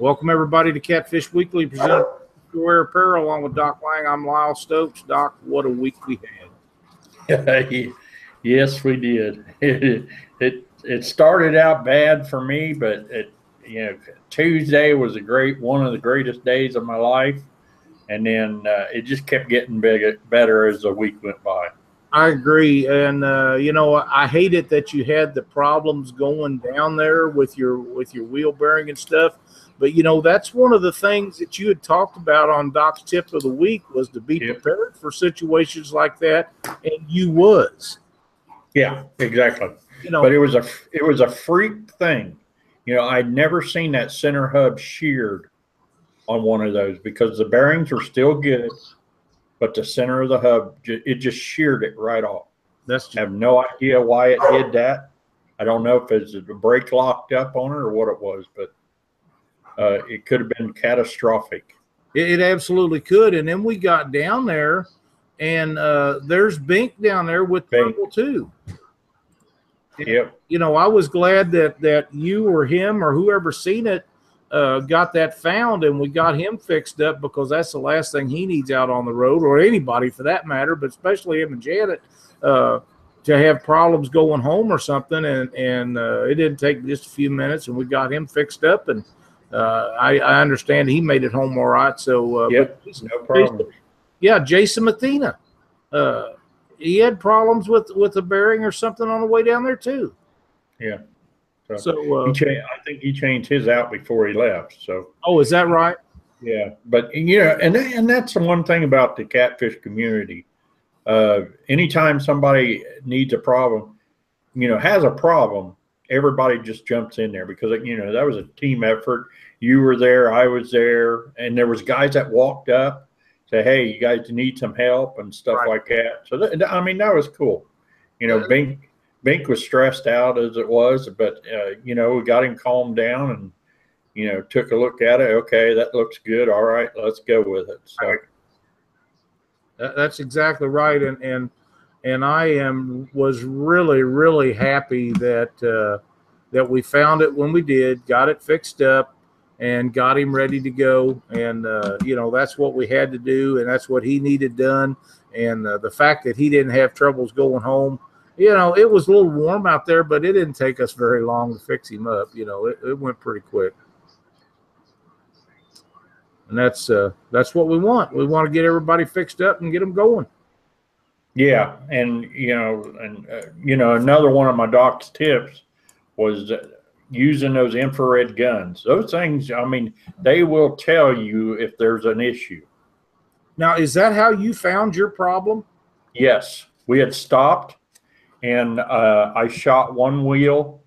Welcome everybody to Catfish Weekly, presented by Wear Apparel, along with Doc Lang. I'm Lyle Stokes. Doc, what a week we had. yes, we did. It, it it started out bad for me, but it you know Tuesday was a great one of the greatest days of my life, and then uh, it just kept getting bigger, better as the week went by. I agree, and uh, you know I hate it that you had the problems going down there with your with your wheel bearing and stuff. But you know that's one of the things that you had talked about on Doc's tip of the week was to be yep. prepared for situations like that, and you was. Yeah, exactly. You know, but it was a it was a freak thing. You know, I'd never seen that center hub sheared on one of those because the bearings were still good, but the center of the hub it just sheared it right off. That's I have no idea why it did that. I don't know if it's the brake locked up on it or what it was, but uh, it could have been catastrophic. It, it, absolutely could. And then we got down there, and uh, there's Bink down there with Bink. Purple too. Yep. You know, I was glad that that you or him or whoever seen it uh, got that found and we got him fixed up because that's the last thing he needs out on the road or anybody for that matter, but especially him and Janet uh, to have problems going home or something. And and uh, it didn't take just a few minutes and we got him fixed up and uh, I, I, understand he made it home all right. So uh, yep, no problem. Jason, yeah, Jason Mathena uh, he had problems with with a bearing or something on the way down there too. Yeah. So, so uh, changed, I think he changed his out before he left. So. Oh, is that right? Yeah, but you know, and and that's the one thing about the catfish community. Uh, anytime somebody needs a problem, you know, has a problem, everybody just jumps in there because you know that was a team effort. You were there, I was there, and there was guys that walked up say, "Hey, you guys need some help" and stuff right. like that. So that, I mean, that was cool. You know, Bink Bink was stressed out as it was, but uh, you know, we got him calmed down and you know took a look at it. Okay, that looks good. All right, let's go with it. So that's exactly right, and and and I am was really really happy that uh, that we found it when we did, got it fixed up, and got him ready to go. And, uh, you know, that's what we had to do, and that's what he needed done. And uh, the fact that he didn't have troubles going home, you know, it was a little warm out there, but it didn't take us very long to fix him up. You know, it, it went pretty quick. And that's uh, that's what we want. We want to get everybody fixed up and get them going. Yeah, and you know, and uh, you know, another one of my doc's tips was using those infrared guns. Those things, I mean, they will tell you if there's an issue. Now, is that how you found your problem? Yes. We had stopped and uh, I shot one wheel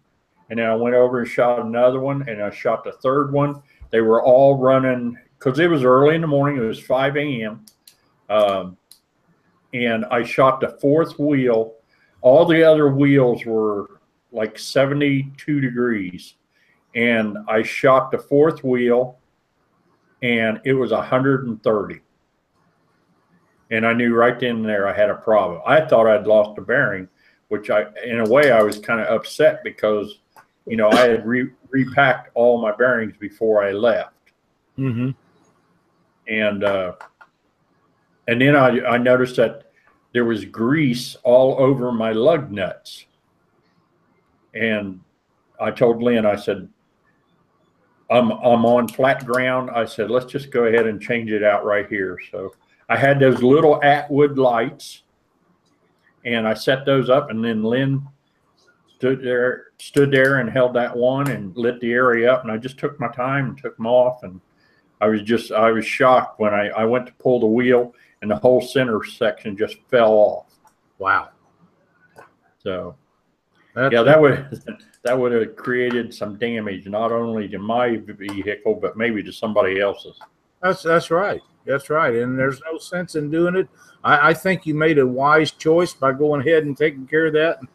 and then I went over and shot another one and I shot the third one. They were all running because it was early in the morning. It was 5 a.m. Um, and I shot the fourth wheel. All the other wheels were like 72 degrees. And I shot the fourth wheel and it was 130. And I knew right then and there I had a problem. I thought I'd lost a bearing, which I, in a way, I was kind of upset because, you know, I had re- repacked all my bearings before I left. Mm-hmm. And, uh, and then I, I noticed that there was grease all over my lug nuts. And I told Lynn, I said, I'm, I'm on flat ground. I said, let's just go ahead and change it out right here. So I had those little Atwood lights and I set those up and then Lynn stood there, stood there and held that one and lit the area up. And I just took my time and took them off. And I was just, I was shocked when I, I went to pull the wheel and the whole center section just fell off. Wow. So that's yeah, that would that would have created some damage not only to my vehicle but maybe to somebody else's. That's that's right. That's right. And there's no sense in doing it. I, I think you made a wise choice by going ahead and taking care of that and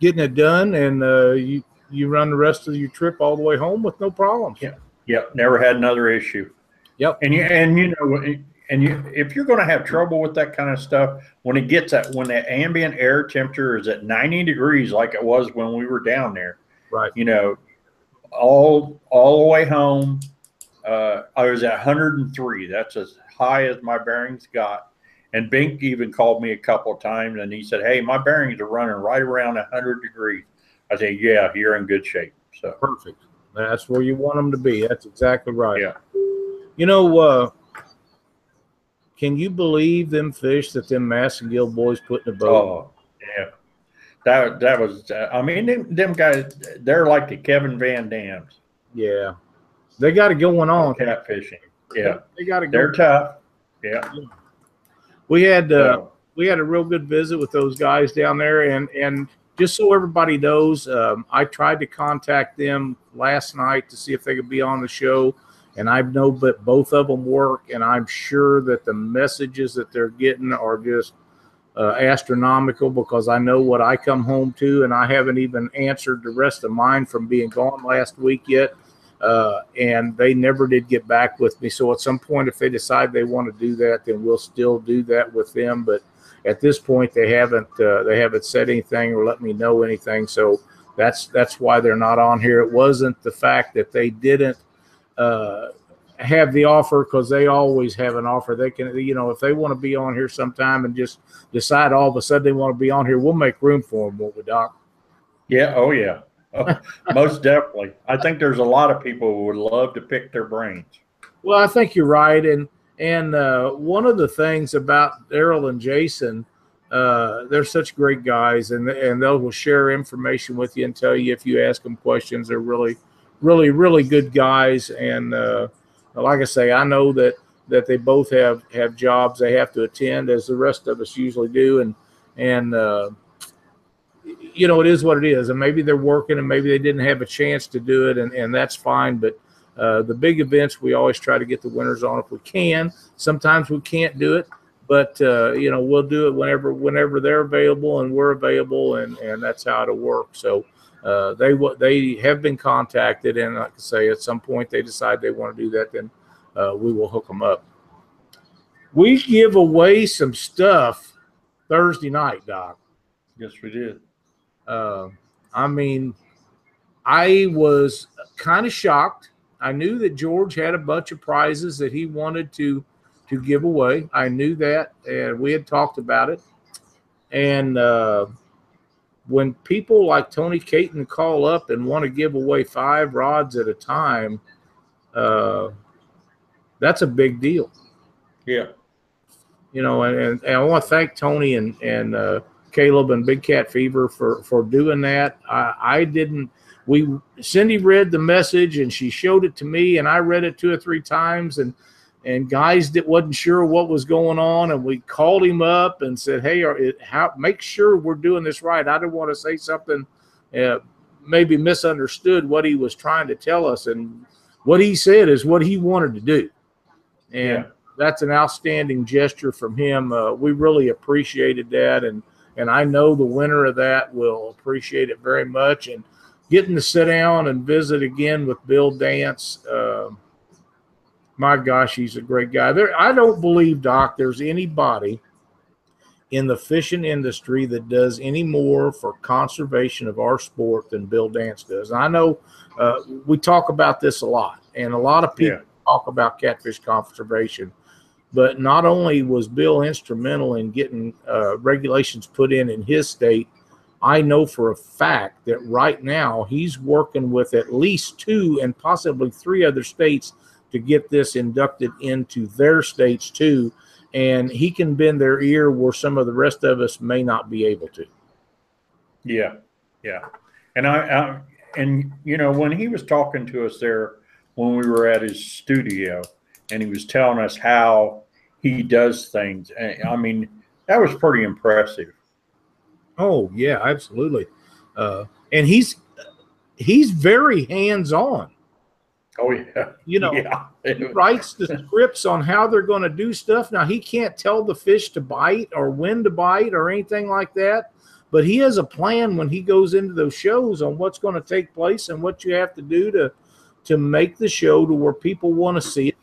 getting it done, and uh, you you run the rest of your trip all the way home with no problems. Yeah. Yep. Never had another issue. Yep. And you and you know and you if you're going to have trouble with that kind of stuff when it gets at when the ambient air temperature is at 90 degrees like it was when we were down there right you know all all the way home uh, I was at 103. That's as high as my bearings got. And Bink even called me a couple of times and he said, Hey, my bearings are running right around 100 degrees. I said, Yeah, you're in good shape. So perfect. That's where you want them to be. That's exactly right. Yeah. You know, uh, can you believe them fish that them Massengill boys put in the boat? Oh, yeah. That that was. I mean, them, them guys. They're like the Kevin VanDams. Yeah, they got it going on. Catfishing. Yeah, they got it. They're tough. Yeah. We had uh, we had a real good visit with those guys down there, and and just so everybody knows, um, I tried to contact them last night to see if they could be on the show, and I know that both of them work, and I'm sure that the messages that they're getting are just uh, astronomical because I know what I come home to, and I haven't even answered the rest of mine from being gone last week yet. Uh, and they never did get back with me. So at some point, if they decide they want to do that, then we'll still do that with them. But at this point, they haven't uh, they haven't said anything or let me know anything. So that's that's why they're not on here. It wasn't the fact that they didn't uh, have the offer because they always have an offer. They can, you know, if they want to be on here sometime and just decide all of a sudden they want to be on here, we'll make room for them, won't we, Doc? Yeah. Oh, yeah. most definitely. I think there's a lot of people who would love to pick their brains. Well, I think you're right, and and uh, one of the things about Daryl and Jason, uh, they're such great guys, and and they will share information with you and tell you if you ask them questions. They're really, really, really good guys, and uh, like I say, I know that that they both have have jobs they have to attend, as the rest of us usually do, and and uh, you know, it is what it is. And maybe they're working and maybe they didn't have a chance to do it, and, and that's fine. But uh, the big events, we always try to get the winners on if we can. Sometimes we can't do it, but uh, you know, we'll do it whenever whenever they're available and we're available, and and that's how it'll work. So. Uh, they they have been contacted, and like I say, at some point they decide they want to do that, then uh, we will hook them up. We give away some stuff Thursday night, Doc. Yes, we did. Uh, I mean, I was kind of shocked. I knew that George had a bunch of prizes that he wanted to to give away. I knew that, and we had talked about it. And uh, when people like Tony Caton call up and want to give away five rods at a time, uh, that's a big deal. Yeah. You know, and, and I want to thank Tony and and uh, Caleb and Big Cat Fever for for doing that. I, I didn't. We Cindy read the message and she showed it to me, and I read it two or three times, and and guys that wasn't sure what was going on, and we called him up and said, "Hey, are, how make sure we're doing this right." I didn't want to say something, uh, maybe misunderstood what he was trying to tell us, and what he said is what he wanted to do, and. Yeah. That's an outstanding gesture from him. Uh, we really appreciated that, and and I know the winner of that will appreciate it very much. And getting to sit down and visit again with Bill Dance, uh, my gosh, he's a great guy. There, I don't believe, Doc, there's anybody in the fishing industry that does any more for conservation of our sport than Bill Dance does. And I know uh, we talk about this a lot, and a lot of people yeah. talk about catfish conservation but not only was Bill instrumental in getting uh, regulations put in in his state, I know for a fact that right now he's working with at least two and possibly three other states to get this inducted into their states too. And he can bend their ear where some of the rest of us may not be able to. Yeah, yeah. And I, I and you know when he was talking to us there when we were at his studio, and he was telling us how he does things. I mean, that was pretty impressive. Oh yeah, absolutely. Uh, and he's he's very hands on. Oh yeah, you know, yeah. he writes the scripts on how they're going to do stuff. Now he can't tell the fish to bite or when to bite or anything like that, but he has a plan when he goes into those shows on what's going to take place and what you have to do to to make the show to where people want to see it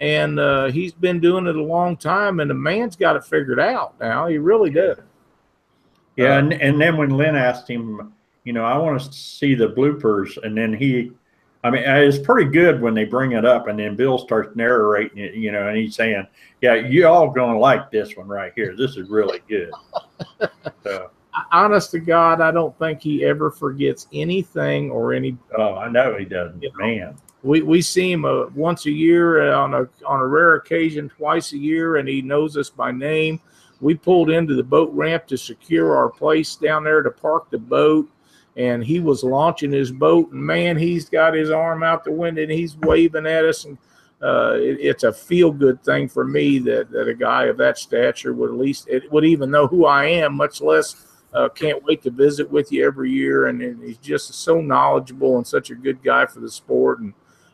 and uh, he's been doing it a long time, and the man's got it figured out now. He really does. Yeah, and, and then when Lynn asked him, you know, I want to see the bloopers, and then he I mean, it's pretty good when they bring it up, and then Bill starts narrating it, you know, and he's saying, "Yeah, you all gonna like this one right here. This is really good." so, honest to God, I don't think he ever forgets anything or any. Oh, I know he doesn't, you know, man. We, we see him uh, once a year uh, on a on a rare occasion, twice a year, and he knows us by name. We pulled into the boat ramp to secure our place down there to park the boat and he was launching his boat and man he's got his arm out the window and he's waving at us and uh, it, it's a feel good thing for me that, that a guy of that stature would at least it would even know who I am, much less uh, can't wait to visit with you every year. And, and, he's just so knowledgeable and such a good guy for the sport. And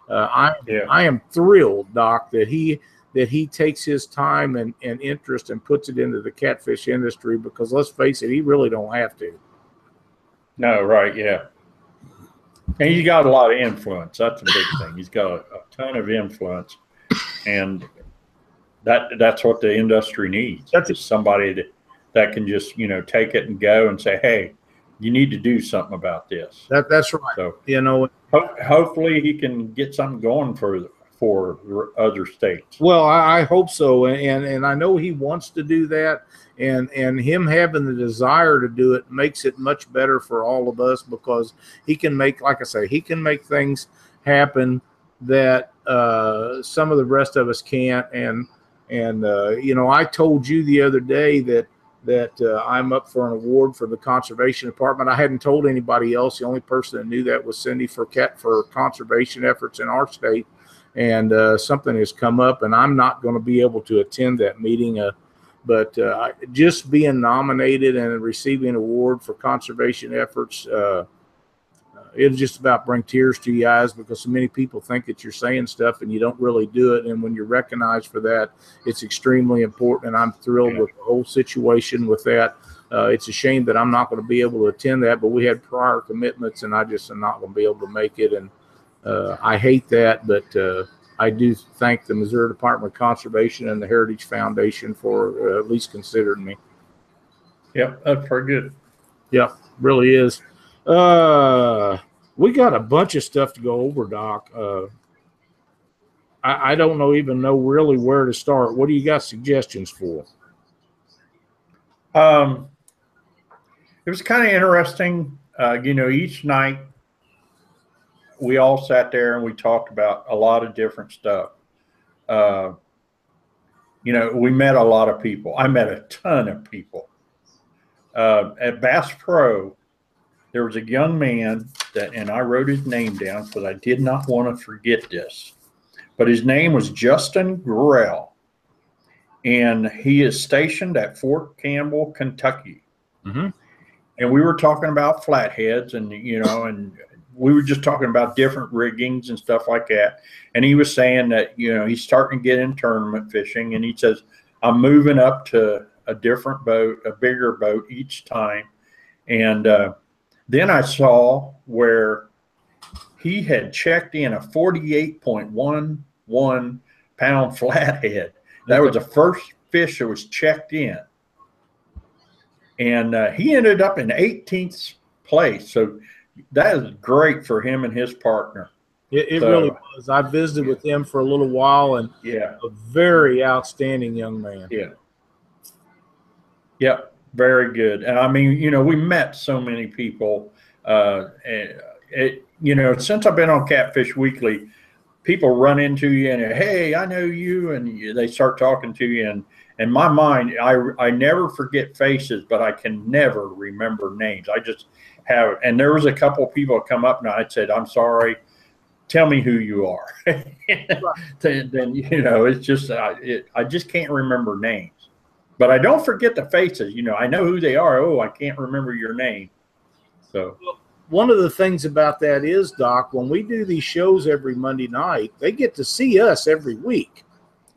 uh, I yeah. I am thrilled, Doc, that he that he takes his time and, and interest and puts it into the catfish industry because let's face it, he really don't have to. No, right, yeah. And he's got a lot of influence. That's a big thing. He's got a, a ton of influence, and that that's what the industry needs. That's is somebody that that can just you know take it and go and say, hey, you need to do something about this. That that's right. So you know, ho- hopefully he can get something going for for other states. Well, I, I, hope so, and and I know he wants to do that, and and him having the desire to do it makes it much better for all of us because he can make, like I say, he can make things happen that uh, some of the rest of us can't, and and uh, you know, I told you the other day that that uh, I'm up for an award for the conservation department. I hadn't told anybody else. The only person that knew that was Cindy for for conservation efforts in our state and uh, something has come up, and I'm not going to be able to attend that meeting. Uh, but uh, just being nominated and receiving an award for conservation efforts, uh, it'll just about bring tears to your eyes because so many people think that you're saying stuff and you don't really do it. And when you're recognized for that, it's extremely important. And I'm thrilled yeah. with the whole situation with that. Uh, it's a shame that I'm not going to be able to attend that, but we had prior commitments, and I just am not going to be able to make it. And uh, I hate that, but uh, I do thank the Missouri Department of Conservation and the Heritage Foundation for uh, at least considering me. Yep, that's pretty good. Yep, really is. Uh, we got a bunch of stuff to go over, Doc. Uh, I, I don't know even know really where to start. What do you got suggestions for? Um, it was kind of interesting. Uh, you know, each night we all sat there and we talked about a lot of different stuff. Uh, you know, we met a lot of people. I met a ton of people. Uh, at Bass Pro, there was a young man that, and I wrote his name down because I did not want to forget this. But his name was Justin Grell, and he is stationed at Fort Campbell, Kentucky. Mm-hmm. And we were talking about flatheads, and you know, and we were just talking about different riggings and stuff like that. And he was saying that, you know, he's starting to get in tournament fishing and he says, I'm moving up to a different boat, a bigger boat each time. And uh, then I saw where he had checked in a 48.11 pound flathead. That was the first fish that was checked in. And uh, he ended up in 18th place. So that is great for him and his partner. It, it so, really was. I visited with him for a little while, and yeah, a very outstanding young man. Yeah. Yep, very good. And I mean, you know, we met so many people. Uh, and it, you know, since I've been on Catfish Weekly, people run into you and hey, I know you, and they start talking to you. And in my mind, I I never forget faces, but I can never remember names. I just have, and there was a couple of people come up and I said, I'm sorry, tell me who you are. then, then, you know, it's just, uh, it, I just can't remember names. But I don't forget the faces. You know, I know who they are. Oh, I can't remember your name. So, one of the things about that is, Doc, when we do these shows every Monday night, they get to see us every week.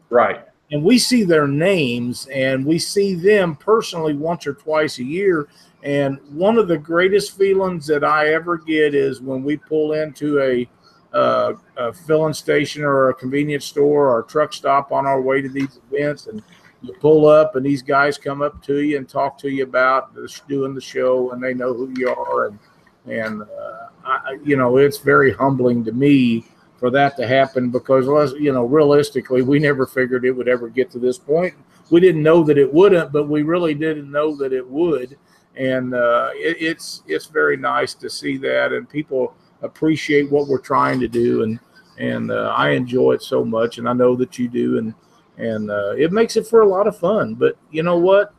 Right. And we see their names and we see them personally once or twice a year. And one of the greatest feelings that I ever get is when we pull into a, uh, a filling station or a convenience store or a truck stop on our way to these events, and you pull up, and these guys come up to you and talk to you about this, doing the show, and they know who you are, and and uh, I, you know it's very humbling to me for that to happen because you know realistically we never figured it would ever get to this point. We didn't know that it wouldn't, but we really didn't know that it would, and uh, it, it's it's very nice to see that and people appreciate what we're trying to do and and uh, I enjoy it so much and I know that you do and and uh, it makes it for a lot of fun. But you know what?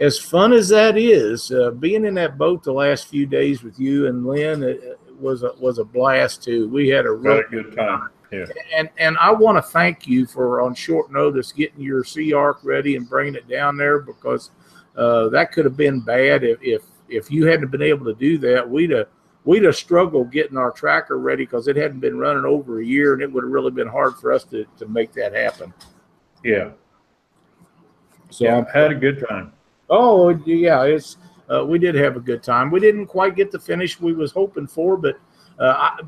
As fun as that is, uh, being in that boat the last few days with you and Lynn it, it was a, was a blast too. We had a really good time. Yeah. And and I want to thank you for on short notice getting your SeaArk ready and bringing it down there because uh, that could have been bad if, if if you hadn't been able to do that. We'd have we'd have struggled getting our tracker ready because it hadn't been running over a year, and it would have really been hard for us to to make that happen. Yeah. So yeah, I've had a good time. Oh yeah, it's uh, we did have a good time. We didn't quite get the finish we was hoping for, but uh, I,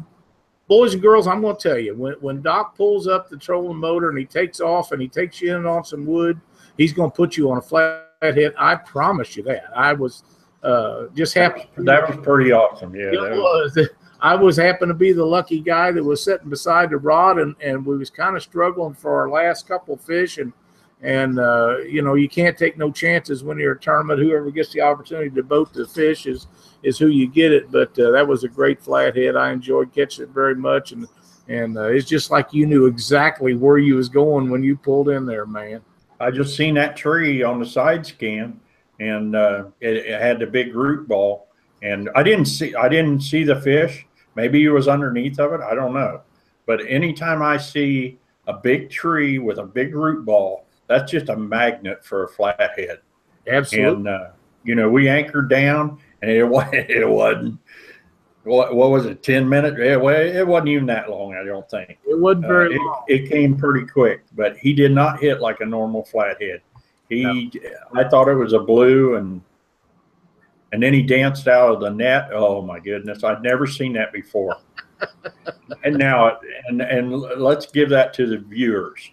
boys and girls, I'm going to tell you when when Doc pulls up the trolling motor and he takes off and he takes you in on some wood, he's going to put you on a flat hit. I promise you that. I was uh, just happy. That was pretty awesome. Yeah, it was. was. I was happened to be the lucky guy that was sitting beside the rod, and, and we was kind of struggling for our last couple fish, and and uh, you know you can't take no chances when you're a tournament. Whoever gets the opportunity to boat the fish is is who you get it. But uh, that was a great flathead. I enjoyed catching it very much, and and uh, it's just like you knew exactly where you was going when you pulled in there, man. I just seen that tree on the side scan, and uh, it, it had the big root ball, and I didn't see I didn't see the fish. Maybe he was underneath of it. I don't know. But anytime I see a big tree with a big root ball, that's just a magnet for a flathead. Absolutely. And uh, you know, we anchored down, and it it wasn't. What, what was it? Ten minutes? It, it wasn't even that long. I don't think it wasn't uh, very uh, long. It, it, came pretty quick, but he did not hit like a normal flathead. He, no. I thought it was a blue, and and then he danced out of the net. Oh my goodness, I'd never seen that before. and now, and and let's give that to the viewers.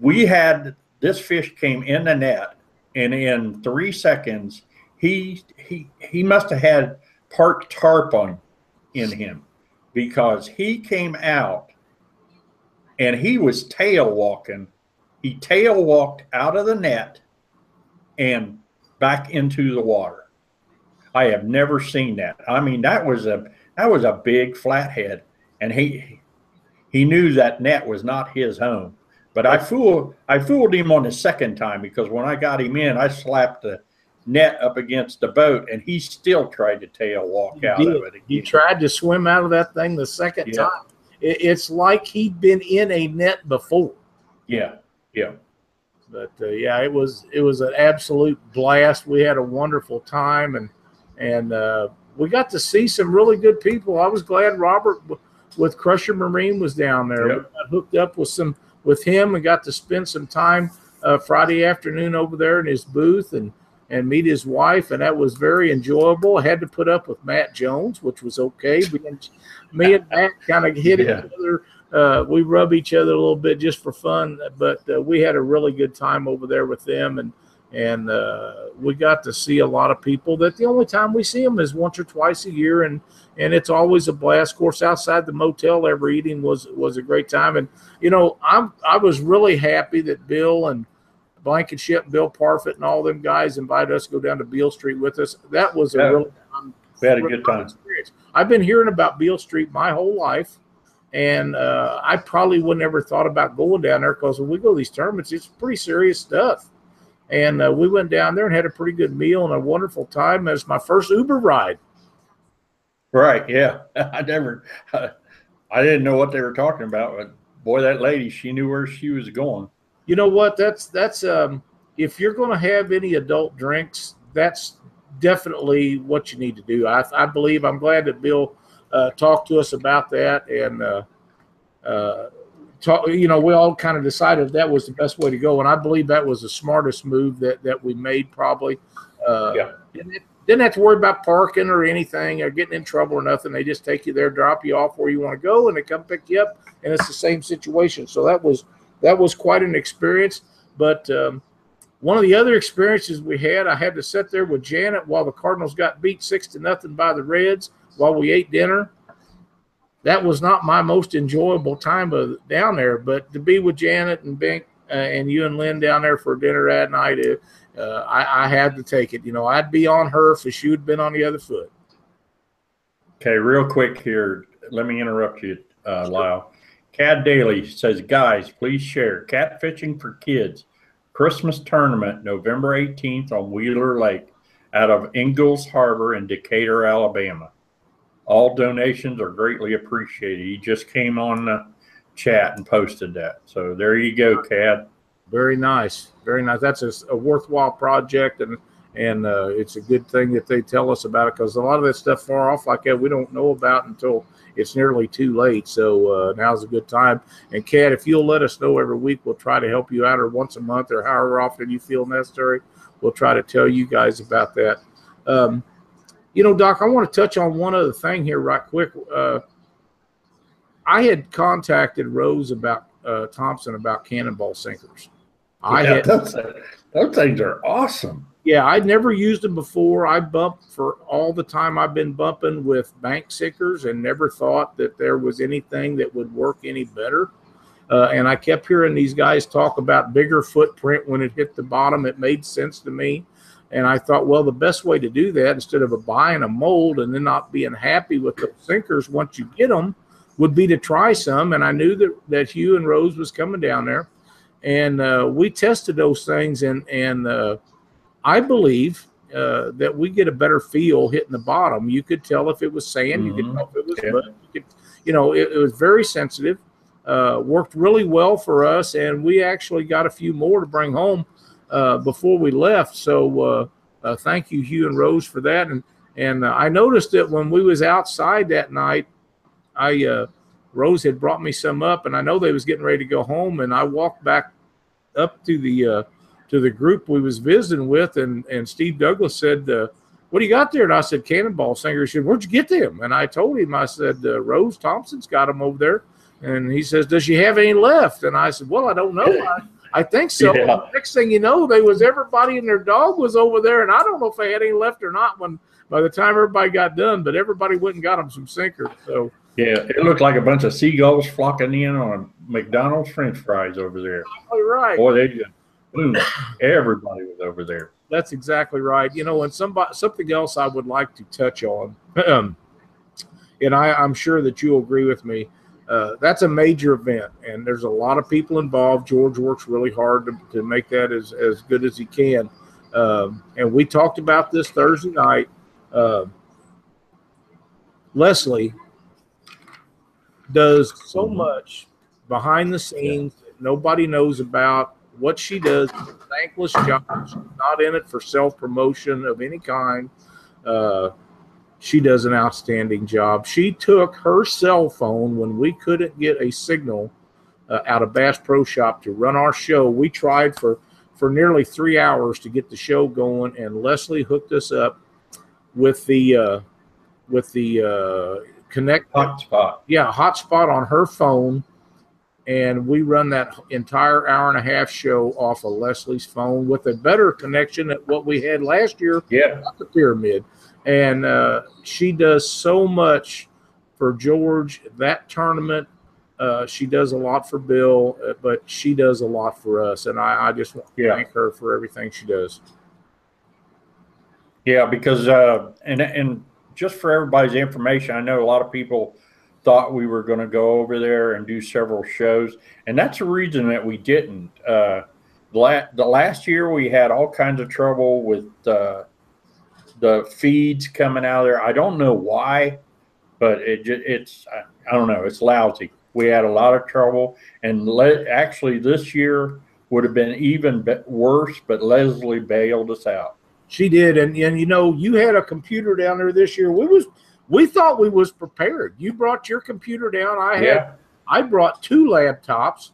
We had this fish came in the net, and in three seconds, he he he must have had part tarpon in him because he came out and he was tail walking. He tail walked out of the net and back into the water. I have never seen that. I mean, that was a that was a big flathead, and he he knew that net was not his home. But I fooled I fooled him on the second time because when I got him in, I slapped the net up against the boat, and he still tried to tail walk he out did. of it. Again. He tried to swim out of that thing the second Yeah. time. It, it's like he'd been in a net before. Yeah, yeah. But uh, yeah, it was it was an absolute blast. We had a wonderful time, and and uh, we got to see some really good people. I was glad Robert with Crusher Marine was down there. Yep. Hooked up with some with him and got to spend some time uh, Friday afternoon over there in his booth and and meet his wife, and that was very enjoyable. I had to put up with Matt Jones, which was okay. Me and, me and Matt kind of hit Yeah. each other. Uh, we rub each other a little bit just for fun, but uh, we had a really good time over there with them, and and uh, we got to see a lot of people. That the only time we see them is once or twice a year, and and it's always a blast. Of course, outside the motel every eating was was a great time, and you know I'm I was really happy that Bill and Blankenship, Bill Parfit, and all them guys invited us to go down to Beale Street with us. That was a Yeah. really fun, We had a good time. experience. I've been hearing about Beale Street my whole life, and uh, I probably would never thought about going down there because when we go to these tournaments, it's pretty serious stuff. And uh, we went down there and had a pretty good meal and a wonderful time. It was my first Uber ride. Right. Yeah. I never, I didn't know what they were talking about, but boy, that lady, she knew where she was going. You know what? That's that's um, if you're going to have any adult drinks, that's definitely what you need to do. I, I believe I'm glad that Bill uh, talked to us about that and uh, uh, talk, you know we all kind of decided that was the best way to go, and I believe that was the smartest move that that we made probably. Uh, Yeah. Didn't, didn't have to worry about parking or anything or getting in trouble or nothing. They just take you there, drop you off where you want to go, and they come pick you up, and it's the same situation. So that was that was quite an experience. But um, one of the other experiences we had, I had to sit there with Janet while the Cardinals got beat six to nothing by the Reds while we ate dinner. That was not my most enjoyable time of, down there, but to be with Janet and Bink uh, and you and Lynn down there for dinner that night, uh, I, I, had to take it. You know, I'd be on her if she had been on the other foot. Okay, real quick here. Let me interrupt you, uh, Lyle. Cad Daly says, guys, please share catfishing for kids Christmas tournament November 18th on Wheeler Lake out of Ingalls Harbor in Decatur, Alabama. All donations are greatly appreciated. He just came on the chat and posted that. So there you go, Cad. Very nice. Very nice. That's a, a worthwhile project and and uh, it's a good thing that they tell us about it because a lot of that stuff far off like that we don't know about until it's nearly too late. So uh, now's a good time. And Kat, if you'll let us know every week, we'll try to help you out, or once a month, or however often you feel necessary. We'll try to tell you guys about that. Um, you know, Doc, I want to touch on one other thing here, right quick. Uh, I had contacted Rose about uh, Thompson about cannonball sinkers. I yeah, had those, those things are awesome yeah, I'd never used them before. I bumped for all the time I've been bumping with bank sinkers and never thought that there was anything that would work any better. Uh, and I kept hearing these guys talk about bigger footprint when it hit the bottom. It made sense to me. And I thought, well, the best way to do that, instead of buying a mold and then not being happy with the sinkers once you get them, would be to try some. And I knew that, that Hugh and Rose was coming down there. And uh, we tested those things and, and, uh, I believe uh, that we get a better feel hitting the bottom. You could tell if it was sand. Mm-hmm. You could mm-hmm. tell if it was yeah. mud. You, could, you know, it, it, was very sensitive. Uh, worked really well for us, and we actually got a few more to bring home uh, before we left. So uh, uh, thank you, Hugh and Rose, for that. And and uh, I noticed that when we was outside that night, I Rose had brought me some up, and I know they was getting ready to go home, and I walked back up to the to the group we was visiting with, and and Steve Douglas said, "What do you got there?" And I said, "Cannonball sinker." He said, "Where'd you get them?" And I told him, I said, uh, "Rose Thompson's got them over there." And he says, "Does she have any left?" And I said, "Well, I don't know. I, I think so." Yeah. Next thing you know, they was everybody and their dog was over there, and I don't know if they had any left or not when by the time everybody got done. But everybody went and got them some sinkers. So. Yeah, it looked like a bunch of seagulls flocking in on McDonald's French fries over there. All right. Boy, they just boom, everybody was over there. That's exactly right. You know, and somebody something else I would like to touch on, and I, I'm sure that you'll agree with me. Uh, that's a major event, and there's a lot of people involved. George works really hard to, to make that as, as good as he can. Um, and we talked about this Thursday night. Uh, Leslie does so mm-hmm. much behind the scenes yeah. that nobody knows about what she does thankless job. She's not in it for self promotion of any kind. Uh, she does an outstanding job. She took her cell phone when we couldn't get a signal uh, out of Bass Pro Shop to run our show. We tried for for nearly three hours to get the show going, and Leslie hooked us up with the uh, with the uh, connect hotspot. Yeah, hotspot on her phone and we run that entire hour and a half show off of Leslie's phone with a better connection than what we had last year. Yeah, the pyramid, and uh, she does so much for George that tournament. Uh, she does a lot for Bill, uh, but she does a lot for us, and I, I just want to yeah. thank her for everything she does. Yeah, because uh, and and just for everybody's information, I know a lot of people thought we were going to go over there and do several shows, and that's the reason that we didn't. Uh, la- the last year we had all kinds of trouble with uh, the feeds coming out of there. I don't know why, but it it's I, don't know. It's lousy. We had a lot of trouble, and le- actually this year would have been even worse. But Leslie bailed us out. She did, and and you know you had a computer down there this year. We was we thought we was prepared. You brought your computer down. I had yeah. I brought two laptops,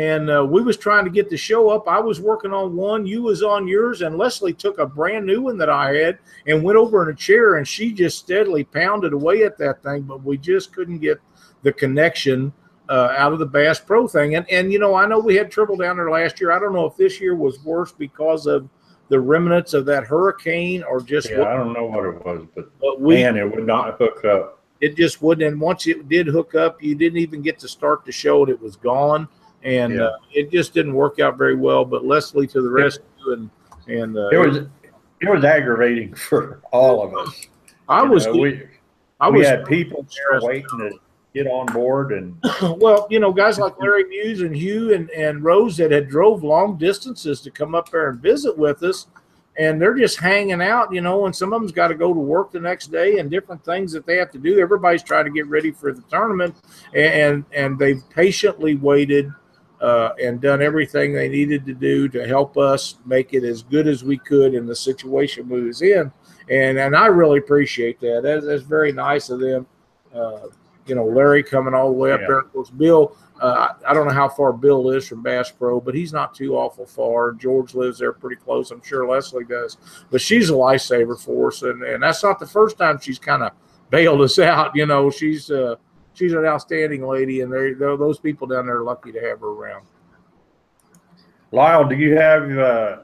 and uh, we was trying to get the show up. I was working on one, you was on yours, and Leslie took a brand new one that I had and went over in a chair, and she just steadily pounded away at that thing, but we just couldn't get the connection uh, out of the Bass Pro thing. And and you know, I know we had trouble down there last year. I don't know if this year was worse because of the remnants of that hurricane or just Yeah, what, I don't know what it was, but but we man, it would not hook up. it just wouldn't. And once it did hook up, you didn't even get to start the show, and it was gone. And Yeah. uh, it just didn't work out very well. But Leslie to the rescue, and and uh, It was it was aggravating for all of us. I You was know, we, I we was had people there waiting to get on board, and well, you know, guys like Larry Muse and Hugh and, and Rose that had drove long distances to come up there and visit with us, and they're just hanging out, you know, and some of them's got to go to work the next day and different things that they have to do. Everybody's trying to get ready for the tournament, and and they've patiently waited uh, and done everything they needed to do to help us make it as good as we could in the situation we was in, and and I really appreciate that. That's, that's very nice of them. Uh, you know, Larry coming all the way up Yeah. there. Of course, Bill, uh, I I don't know how far Bill is from Bass Pro, but he's not too awful far. George lives there pretty close. I'm sure Leslie does. But she's a lifesaver for us. And, and that's not the first time she's kind of bailed us out. You know, she's uh, she's an outstanding lady, and they those people down there are lucky to have her around. Lyle, do you have uh,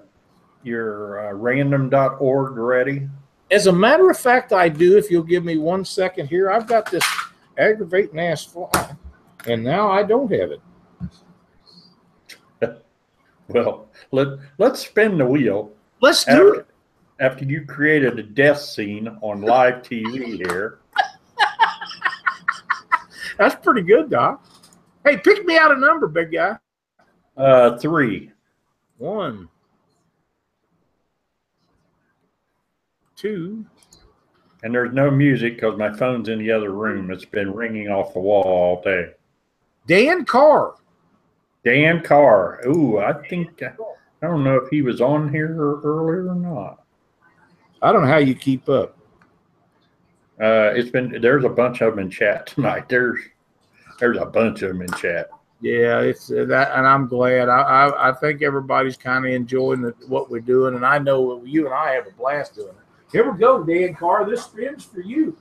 your uh, random.org ready? As a matter of fact, I do. If you'll give me one second here, I've got this aggravating ass fly, and now I don't have it. Well, let let's spin the wheel Let's do it. after, after you created a death scene on live TV here. That's pretty good, Doc. Hey, pick me out a number, big guy. Uh, three. One, two. And there's no music because my phone's in the other room. It's been ringing off the wall all day. Dan Carr. Dan Carr. Ooh, I think I don't know if he was on here earlier or not. I don't know how you keep up. Uh, it's been there's a bunch of them in chat tonight. There's there's a bunch of them in chat. Yeah, it's uh, that, and I'm glad. I I, I think everybody's kind of enjoying the, what we're doing, and I know you and I have a blast doing it. Here we go, Dan Carr. This spins for you.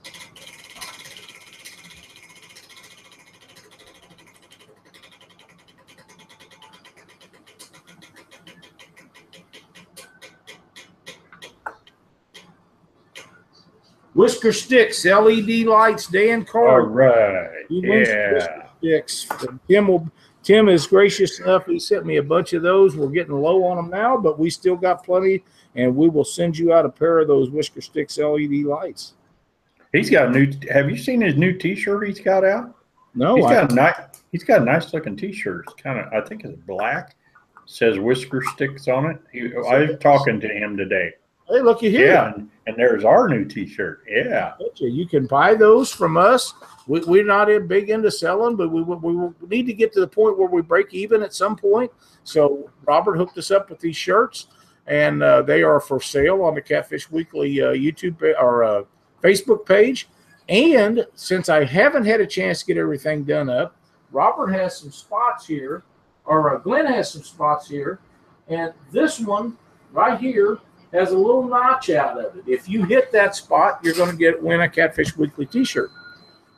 Whisker Sticks, LED lights, Dan All Carr. right. He Yeah. Sticks. Tim will. Tim is gracious enough. He sent me a bunch of those. We're getting low on them now, but we still got plenty, and we will send you out a pair of those Whisker Sticks LED lights. He's got a new. Have you seen his new T-shirt he's got out? No, he's I, got a nice. He's got a nice looking T-shirt. It's kind of. I think it's black. Says whisker sticks on it. He, I was talking to him today. Hey, looky here. Yeah, and, and there's our new T-shirt. Yeah. You can buy those from us. We, we're not in big into selling, but we, we, we need to get to the point where we break even at some point. So Robert hooked us up with these shirts, and uh, they are for sale on the Catfish Weekly uh, YouTube or uh, Facebook page. And since I haven't had a chance to get everything done up, Robert has some spots here, or uh, Glenn has some spots here, and this one right here has a little notch out of it. If you hit that spot, you're going to get win a Catfish Weekly T-shirt.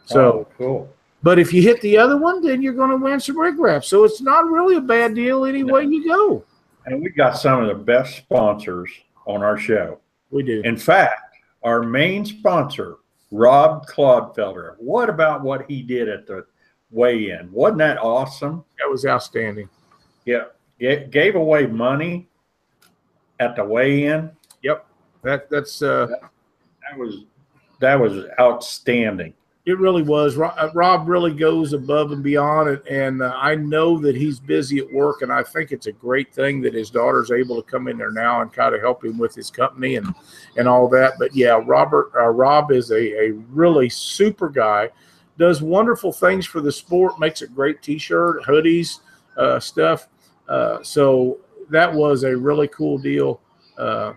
So, Oh, cool. but if you hit the other one, then you're going to win some rig wraps. So it's not really a bad deal any way you go. And we got some of the best sponsors on our show. We do. In fact, our main sponsor, Rob Claudefelder. What about what he did at the weigh-in? Wasn't that awesome? That was outstanding. Yeah, it gave away money at the weigh-in. Yep, that that's uh, That was that was outstanding. it really was. Ro- uh, Rob really goes above and beyond it, and uh, I know that he's busy at work, and I think it's a great thing that his daughter's able to come in there now and kind of help him with his company and and all that. But yeah, Robert uh, Rob is a a really super guy. Does wonderful things for the sport. Makes a great T-shirt, hoodies, uh, stuff. Uh, so that was a really cool deal. Uh,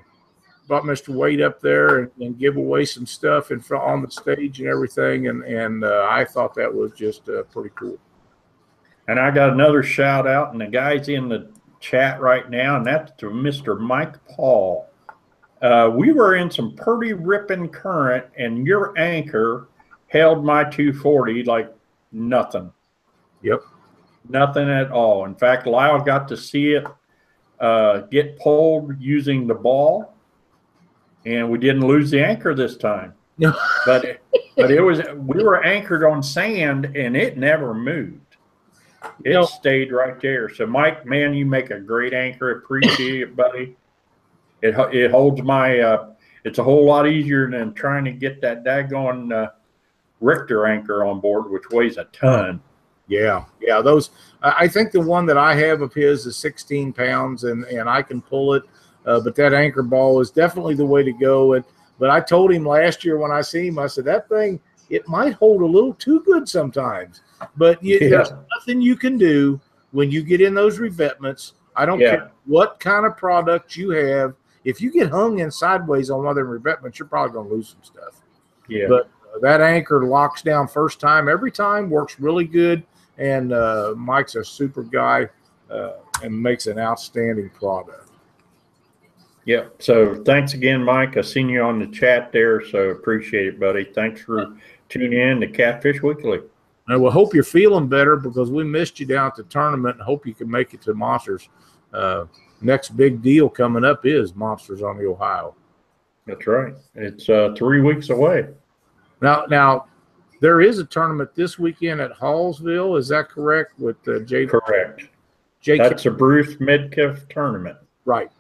brought Mr. Wade up there and, and give away some stuff in front on the stage and everything, and and uh, I thought that was just uh, pretty cool. And I got another shout out, and the guy's in the chat right now, and that's to Mr. Mike Paul. Uh, we were in some pretty ripping current, and your anchor held my 240 like nothing. Yep. Nothing at all. In fact, Lyle got to see it uh, get pulled using the ball, and we didn't lose the anchor this time. No. but but it was we were anchored on sand, and it never moved. It No. stayed right there. So, Mike, man, you make a great anchor. Appreciate it, buddy. It it holds my. Uh, it's a whole lot easier than trying to get that daggone uh, Richter anchor on board, which weighs a ton. Yeah, yeah. Those I think the one that I have of his is 16 pounds, and and I can pull it. Uh, but that anchor ball is definitely the way to go. And but I told him last year when I see him, I said that thing it might hold a little too good sometimes. But you, Yeah. there's nothing you can do when you get in those revetments. I don't Yeah. care what kind of product you have. If you get hung in sideways on one of them revetments, you're probably going to lose some stuff. Yeah. But that anchor locks down first time every time, works really good. And uh, Mike's a super guy uh, and makes an outstanding product. Yeah. So thanks again, Mike. I seen you on the chat there, so appreciate it, buddy. Thanks for tuning in to Catfish Weekly. And we hope you're feeling better because we missed you down at the tournament and hope you can make it to Monsters. Uh, next big deal coming up is Monsters on the Ohio. That's right. It's uh, three weeks away. Now, now there is a tournament this weekend at Hallsville. Is that correct? With uh, J. Correct. J. That's a Bruce Midkiff tournament. Right.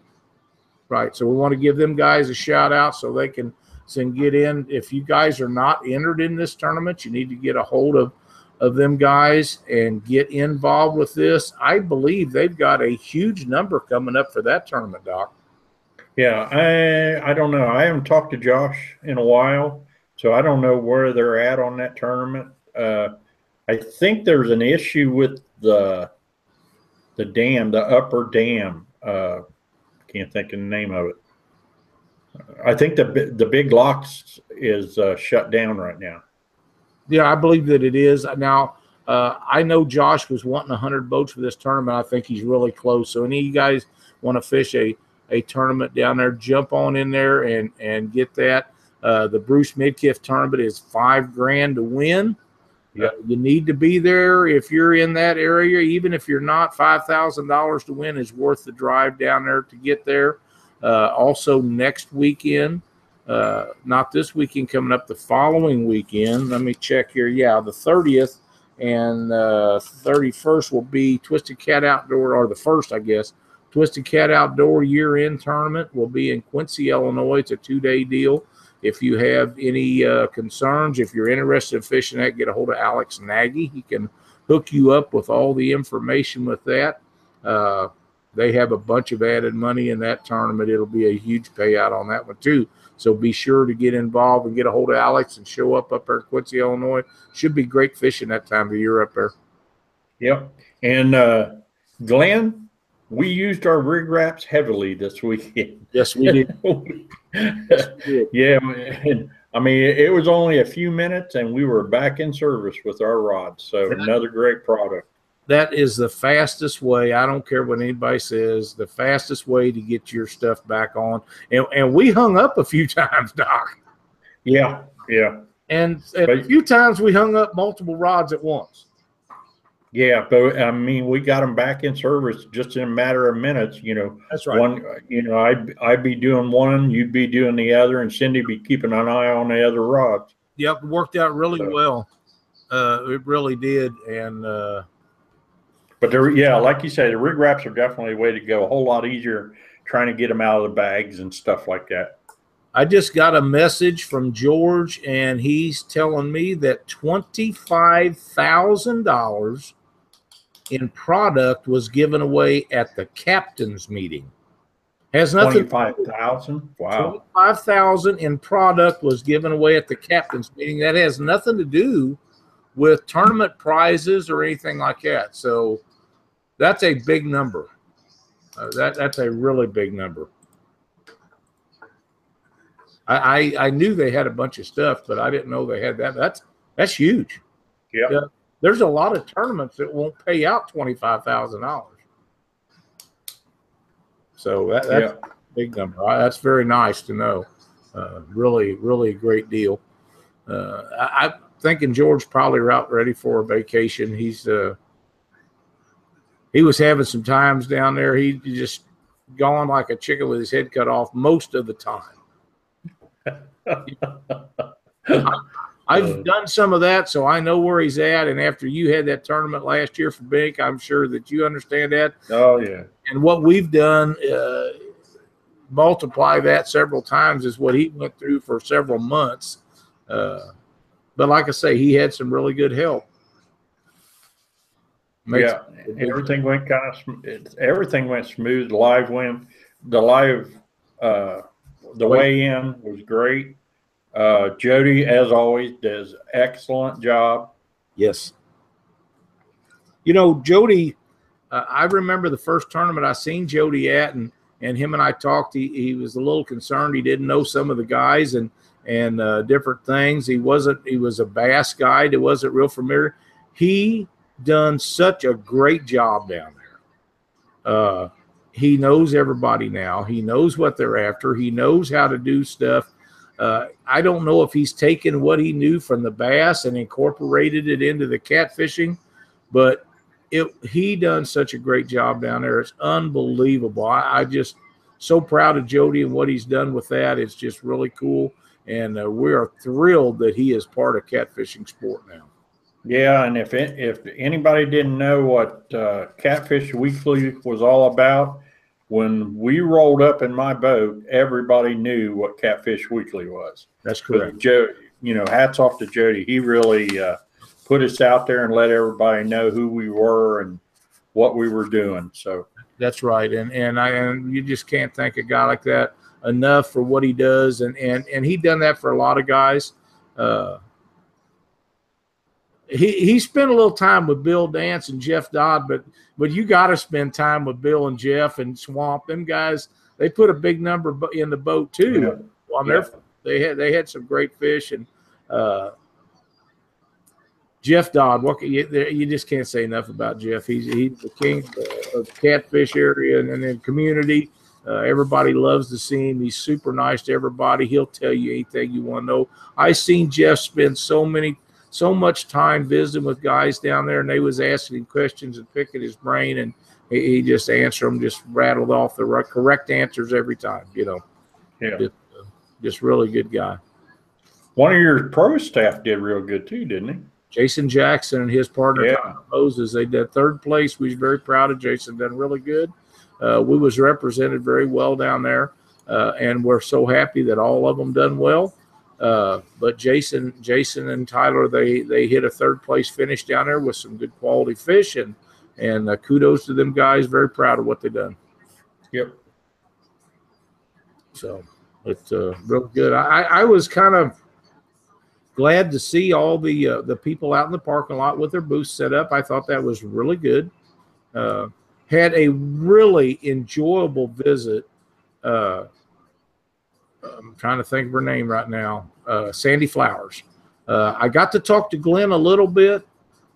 Right. So we want to give them guys a shout out so they can can get in. If you guys are not entered in this tournament, you need to get a hold of of them guys and get involved with this. I believe they've got a huge number coming up for that tournament, Doc. Yeah, I I don't know. I haven't talked to Josh in a while, so I don't know where they're at on that tournament. Uh, I think there's an issue with the the dam, the upper dam. Uh, can't think of the name of it. I think the the big locks is uh, shut down right now. Yeah, I believe that it is. Now, uh, I know Josh was wanting 100 boats for this tournament. I think he's really close. So, any of you guys want to fish a, a tournament down there, jump on in there and, and get that. Uh, the Bruce Midkiff tournament is five grand to win. Yeah. Uh, you need to be there if you're in that area. Even if you're not, $5,000 to win is worth the drive down there to get there. Uh, also, next weekend, uh, not this weekend coming up, the following weekend. Let me check here. Yeah, the 30th and uh, 31st will be Twisted Cat Outdoor, or the first, I guess. Twisted Cat Outdoor year end tournament will be in Quincy, Illinois. It's a two day deal. If you have any uh, concerns, if you're interested in fishing that, get a hold of Alex Nagy. He can hook you up with all the information with that. Uh, they have a bunch of added money in that tournament. It'll be a huge payout on that one, too. So be sure to get involved and get a hold of Alex and show up up there in Quincy, Illinois. Should be great fishing that time of year up there. Yep. And uh, Glenn, we used our rig wraps heavily this weekend. Yes, we did. yeah, and, I mean, it was only a few minutes, and we were back in service with our rods. So another great product. that is the fastest way. I don't care what anybody says. The fastest way to get your stuff back on. And and we hung up a few times, Doc. Yeah, yeah, And, and a few times we hung up multiple rods at once. Yeah. But I mean, we got them back in service just in a matter of minutes. You know, That's right. one. You know, I'd I'd be doing one, you'd be doing the other, and Cindy be keeping an eye on the other rods. Yep, it worked out really So- well. Uh, it really did. And uh, But there, yeah, like you say, the rig wraps are definitely a way to go. A whole lot easier trying to get them out of the bags and stuff like that. I just got a message from George, and he's telling me that twenty-five thousand dollars in product was given away at the captain's meeting. Has nothing. Twenty-five thousand. Wow. Twenty-five thousand in product was given away at the captain's meeting. That has nothing to do with tournament prizes or anything like that. So that's a big number. Uh, that that's a really big number. I, I I knew they had a bunch of stuff, but I didn't know they had that. That's that's huge. Yeah. Yeah. There's a lot of tournaments that won't pay out twenty five thousand dollars. So that, that's Yeah. big number. That's very nice to know. Uh, really, really a great deal. Uh, I, I'm thinking George probably out ready for a vacation. He's uh, he was having some times down there. He just gone like a chicken with his head cut off most of the time. I've done some of that, so I know where he's at. And after you had that tournament last year for Bink, I'm sure that you understand that. Oh yeah. And what we've done, uh, multiply that several times, is what he went through for several months. Uh, but like I say, he had some really good help. Makes- yeah, everything went kind of it- everything went smooth. The live win, the live, uh, the weigh in was great. Uh, Jody, as always, does excellent job. Yes. You know, Jody, uh, I remember the first tournament I seen Jody at, and and him and I talked. He, he was a little concerned. He didn't know some of the guys and and uh, different things. He wasn't. He was a bass guy that wasn't real familiar. He done such a great job down there. Uh, he knows everybody now. He knows what they're after. He knows how to do stuff. Uh, I don't know if he's taken what he knew from the bass and incorporated it into the catfishing, but it he done such a great job down there. It's unbelievable. I, I just so proud of Jody and what he's done with that. It's just really cool, and uh, we are thrilled that he is part of catfishing sport now. Yeah, and if if anybody didn't know what uh, Catfish Weekly was all about, when we rolled up in my boat, everybody knew what Catfish Weekly was. That's But correct. Joe, you know, hats off to Jody. He really uh, put us out there and let everybody know who we were and what we were doing. So That's right, and and I and you just can't thank a guy like that enough for what he does, and and and he done that for a lot of guys. Uh, he he spent a little time with Bill Dance and Jeff Dodd, but but you got to spend time with Bill and Jeff and Swamp. Them guys, they put a big number in the boat too. On their they had they had some great fish and uh, Jeff Dodd. What can you, you just can't say enough about Jeff. He's he's the king of of the catfish area and, and then community. Uh, everybody loves to see him. He's super nice to everybody. He'll tell you anything you want to know. I seen Jeff spend so many so much time visiting with guys down there, and they was asking him questions and picking his brain, and he, he just answered them, just rattled off the right, correct answers every time. You know, yeah. just, uh, just really good guy. One of your pro staff did real good too, didn't he? Jason Jackson and his partner Yeah. Tom Moses. They did third place. We was very proud of Jason. Done really good. Uh, we was represented very well down there, uh, and we're so happy that all of them done well. Uh, but Jason, Jason and Tyler, they they hit a third place finish down there with some good quality fish, and and uh, kudos to them guys. Very proud of what they done. Yep. So it's uh, real good. I, I was kind of glad to see all the uh, the people out in the parking lot with their booths set up. I thought that was really good. Uh, had a really enjoyable visit. Uh, I'm trying to think of her name right now. Uh, Sandy Flowers. Uh, I got to talk to Glenn a little bit,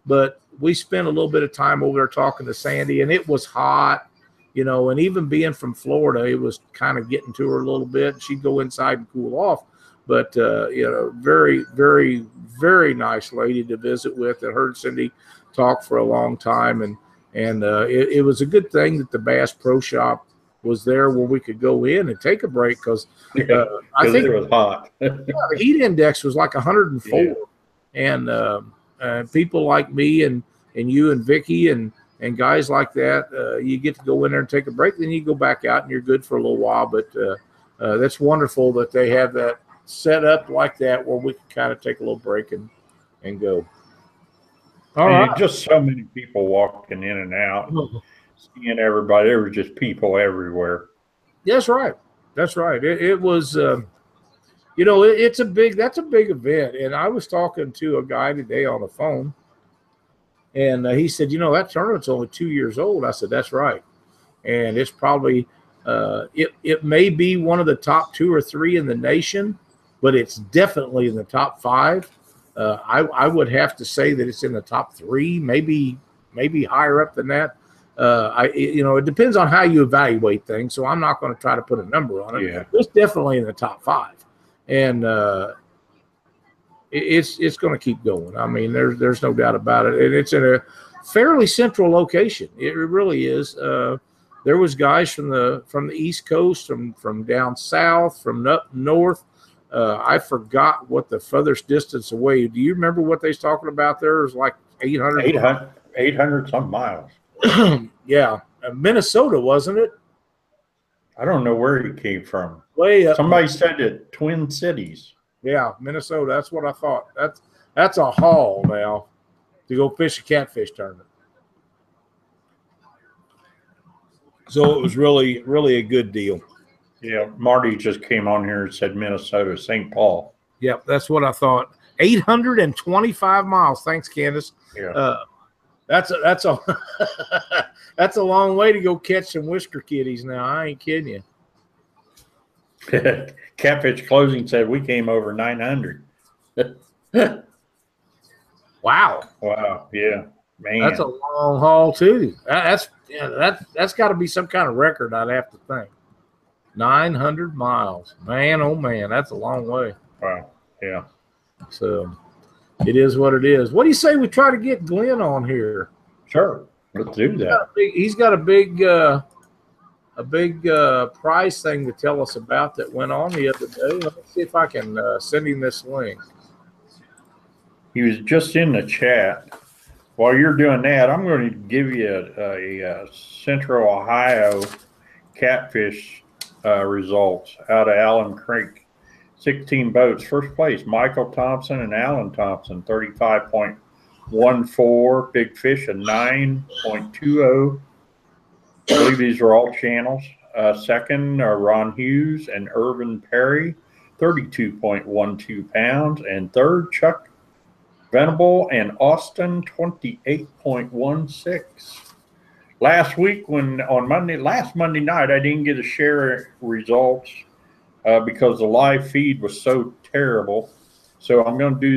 but we spent a little bit of time over there talking to Sandy, and it was hot you know, and even being from Florida, it was kind of getting to her a little bit. She'd go inside and cool off. But, uh, you know, very, very, very nice lady to visit with. I heard Cindy talk for a long time. And, and uh, it, it was a good thing that the Bass Pro Shop was there where we could go in and take a break because uh, I think it was hot. yeah, the heat index was like 104 Yeah. and uh, uh, people like me and and you and Vicky and and guys like that uh, you get to go in there and take a break then you go back out and you're good for a little while. But uh, uh, that's wonderful that they have that set up like that where we can kind of take a little break and and go. All And right. Just so many people walking in and out, seeing everybody. There was just people everywhere. That's right. That's right. It, it was, um, you know, it, it's a big. That's a big event. And I was talking to a guy today on the phone, and uh, he said, you know, that tournament's only two years old. I said, that's right, and it's probably, uh, it it may be one of the top two or three in the nation, but it's definitely in the top five. Uh, I I would have to say that it's in the top three, maybe maybe higher up than that. Uh, I you know it depends on how you evaluate things, so I'm not going to try to put a number on it. Yeah. It's definitely in the top five, and uh, it- it's it's going to keep going. I mean, there's there's no doubt about it, and it's in a fairly central location. It really is. Uh, there was guys from the from the East Coast, from from down south, from up north. Uh, I forgot what the furthest distance away. Do you remember what they was talking about? There was like 800. 800, 800 some miles. yeah, uh, Minnesota, wasn't it? I don't know where he came from. Way up. Somebody said it Twin Cities. Yeah, Minnesota. That's what I thought. That's that's a haul now to go fish a catfish tournament. So it was really, really a good deal. Yeah, Marty just came on here and said Minnesota, St. Paul. Yep, that's what I thought. 825 miles. Thanks, Candace. Yeah. Uh, that's a that's a that's a long way to go catch some whisker kitties. Now I ain't kidding you. Catfish Closing said we came over 900. Wow, wow. Yeah. Man. that's a long haul too. That, that's yeah, that that's got to be some kind of record. I'd have to think. 900 miles, man. Oh man, that's a long way. wow. Yeah. So it is what it is. What do you say we try to get Glenn on here? Sure. Let's do He's got that. a big, he's got a big uh, a big uh, prize thing to tell us about that went on the other day. Let me see if I can uh, send him this link. He was just in the chat. While you're doing that, I'm going to give you a, a, uh Central Ohio catfish uh, results out of Alum Creek. 16 boats. First place, Michael Thompson and Alan Thompson, 35.14. Big fish, a 9.20. I believe these are all channels. Uh, second, uh, Ron Hughes and Irvin Perry, 32.12 pounds. And third, Chuck Venable and Austin 28.16. Last week, when on Monday, last Monday night, I didn't get to share results uh, because the live feed was so terrible. So I'm going to do